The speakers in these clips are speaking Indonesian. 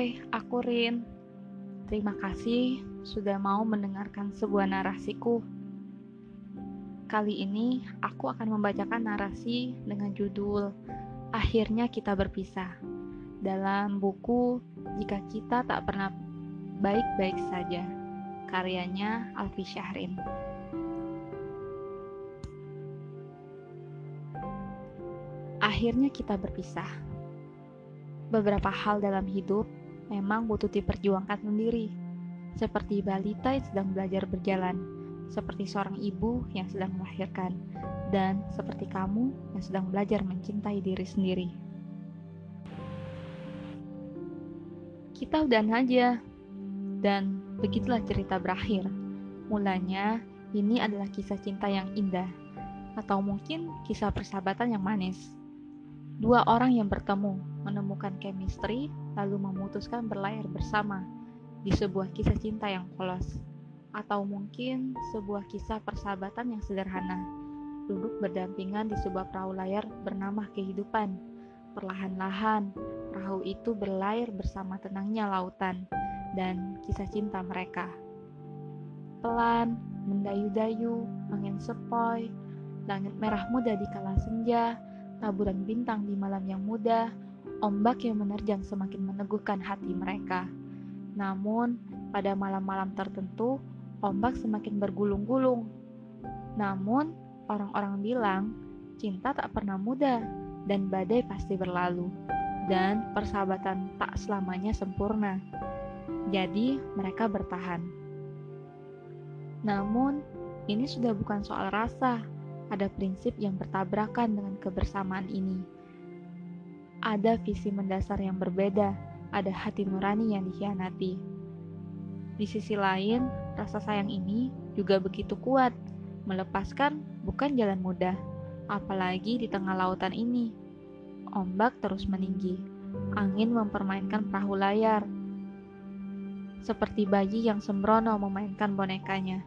Hai, aku Rin. Terima kasih sudah mau mendengarkan sebuah narasiku. Kali ini aku akan membacakan narasi dengan judul Akhirnya Kita Berpisah dalam buku Jika Kita Tak Pernah Baik-Baik Saja karyanya Alfi Syahrin. Akhirnya kita berpisah. Beberapa hal dalam hidup memang butuh diperjuangkan sendiri, seperti balita yang sedang belajar berjalan seperti seorang ibu yang sedang melahirkan, dan seperti kamu yang sedang belajar mencintai diri sendiri. Kita udahan aja, dan begitulah cerita berakhir. Mulanya, ini adalah kisah cinta yang indah, atau mungkin kisah persahabatan yang manis. Dua orang yang bertemu, menemukan chemistry, lalu memutuskan berlayar bersama di sebuah kisah cinta yang polos atau mungkin sebuah kisah persahabatan yang sederhana. Duduk berdampingan di sebuah perahu layar bernama kehidupan. Perlahan-lahan, perahu itu berlayar bersama tenangnya lautan dan kisah cinta mereka. Pelan, mendayu-dayu, angin sepoi, langit merah muda di kala senja, taburan bintang di malam yang muda, ombak yang menerjang semakin meneguhkan hati mereka. Namun, pada malam-malam tertentu, ombak semakin bergulung-gulung. Namun, orang-orang bilang cinta tak pernah mudah dan badai pasti berlalu, dan persahabatan tak selamanya sempurna. Jadi, mereka bertahan. Namun, ini sudah bukan soal rasa, ada prinsip yang bertabrakan dengan kebersamaan ini. Ada visi mendasar yang berbeda, ada hati nurani yang dikhianati. Di sisi lain, rasa sayang ini juga begitu kuat. Melepaskan bukan jalan mudah, apalagi di tengah lautan ini. Ombak terus meninggi, angin mempermainkan perahu layar. Seperti bayi yang sembrono memainkan bonekanya.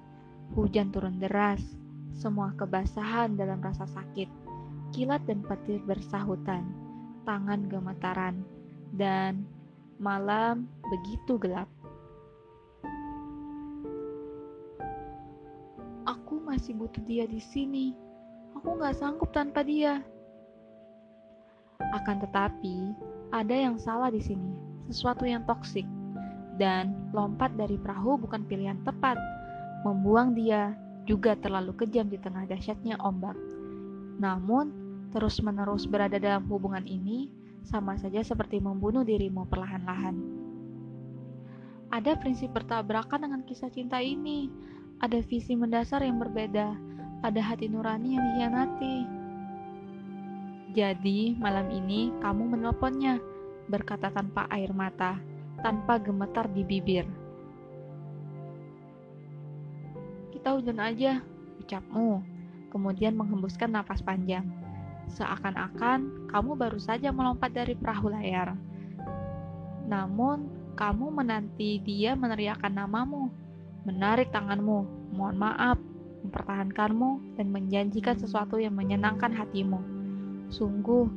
Hujan turun deras, semua kebasahan dalam rasa sakit. Kilat dan petir bersahutan, tangan gemetaran, dan malam begitu gelap. masih butuh dia di sini. Aku gak sanggup tanpa dia. Akan tetapi, ada yang salah di sini, sesuatu yang toksik. Dan lompat dari perahu bukan pilihan tepat. Membuang dia juga terlalu kejam di tengah dahsyatnya ombak. Namun, terus-menerus berada dalam hubungan ini sama saja seperti membunuh dirimu perlahan-lahan. Ada prinsip bertabrakan dengan kisah cinta ini, ada visi mendasar yang berbeda, ada hati nurani yang dikhianati. Jadi, malam ini kamu menelponnya, berkata tanpa air mata, tanpa gemetar di bibir. Kita hujan aja, ucapmu, kemudian menghembuskan napas panjang. Seakan-akan kamu baru saja melompat dari perahu layar. Namun, kamu menanti dia meneriakkan namamu menarik tanganmu, mohon maaf, mempertahankanmu, dan menjanjikan sesuatu yang menyenangkan hatimu. Sungguh,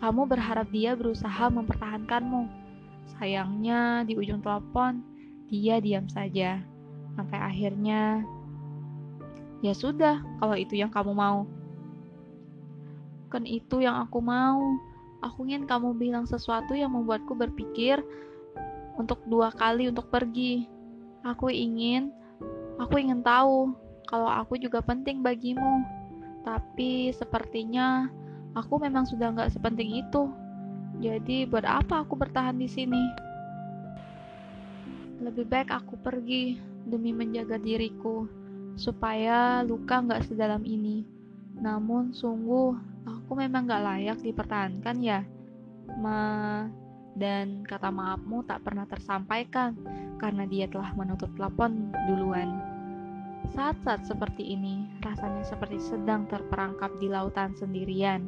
kamu berharap dia berusaha mempertahankanmu. Sayangnya, di ujung telepon, dia diam saja. Sampai akhirnya, ya sudah, kalau itu yang kamu mau. Bukan itu yang aku mau. Aku ingin kamu bilang sesuatu yang membuatku berpikir untuk dua kali untuk pergi. Aku ingin, aku ingin tahu kalau aku juga penting bagimu. Tapi sepertinya aku memang sudah nggak sepenting itu. Jadi buat apa aku bertahan di sini? Lebih baik aku pergi demi menjaga diriku supaya luka nggak sedalam ini. Namun sungguh aku memang nggak layak dipertahankan ya. Ma dan kata maafmu tak pernah tersampaikan karena dia telah menutup telepon duluan. Saat-saat seperti ini, rasanya seperti sedang terperangkap di lautan sendirian.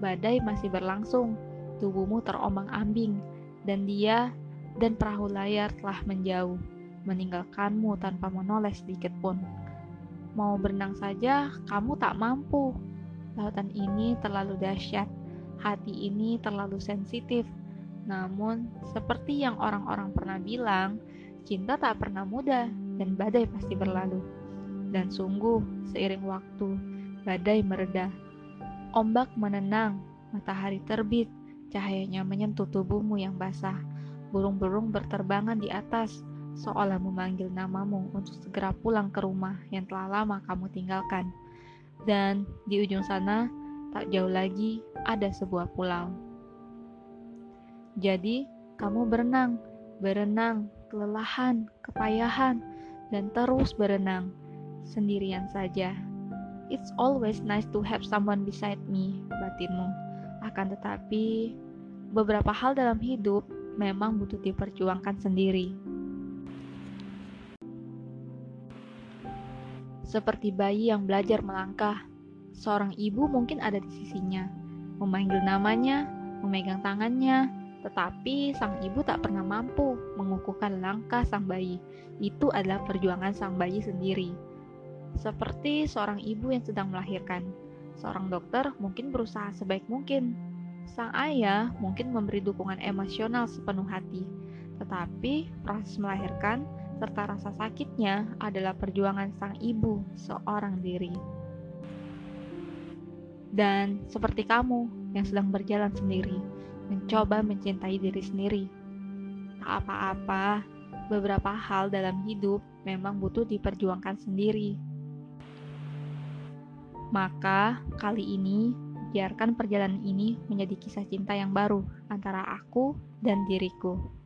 Badai masih berlangsung, tubuhmu terombang-ambing, dan dia dan perahu layar telah menjauh, meninggalkanmu tanpa menoleh sedikit pun. Mau berenang saja, kamu tak mampu. Lautan ini terlalu dahsyat, hati ini terlalu sensitif, Namun, seperti yang orang-orang pernah bilang, cinta tak pernah mudah dan badai pasti berlalu. Dan sungguh, seiring waktu, badai mereda. Ombak menenang, matahari terbit, cahayanya menyentuh tubuhmu yang basah. Burung-burung berterbangan di atas, seolah memanggil namamu untuk segera pulang ke rumah yang telah lama kamu tinggalkan. Dan di ujung sana, tak jauh lagi ada sebuah pulau. Jadi, kamu berenang, berenang, kelelahan, kepayahan, dan terus berenang sendirian saja. It's always nice to have someone beside me, batinmu. Akan tetapi, beberapa hal dalam hidup memang butuh diperjuangkan sendiri. Seperti bayi yang belajar melangkah, seorang ibu mungkin ada di sisinya, memanggil namanya, memegang tangannya, tetapi sang ibu tak pernah mampu mengukuhkan langkah sang bayi. Itu adalah perjuangan sang bayi sendiri. Seperti seorang ibu yang sedang melahirkan. Seorang dokter mungkin berusaha sebaik mungkin. Sang ayah mungkin memberi dukungan emosional sepenuh hati. Tetapi proses melahirkan serta rasa sakitnya adalah perjuangan sang ibu seorang diri. Dan seperti kamu yang sedang berjalan sendiri, mencoba mencintai diri sendiri. Tak apa-apa, beberapa hal dalam hidup memang butuh diperjuangkan sendiri. Maka, kali ini, biarkan perjalanan ini menjadi kisah cinta yang baru antara aku dan diriku.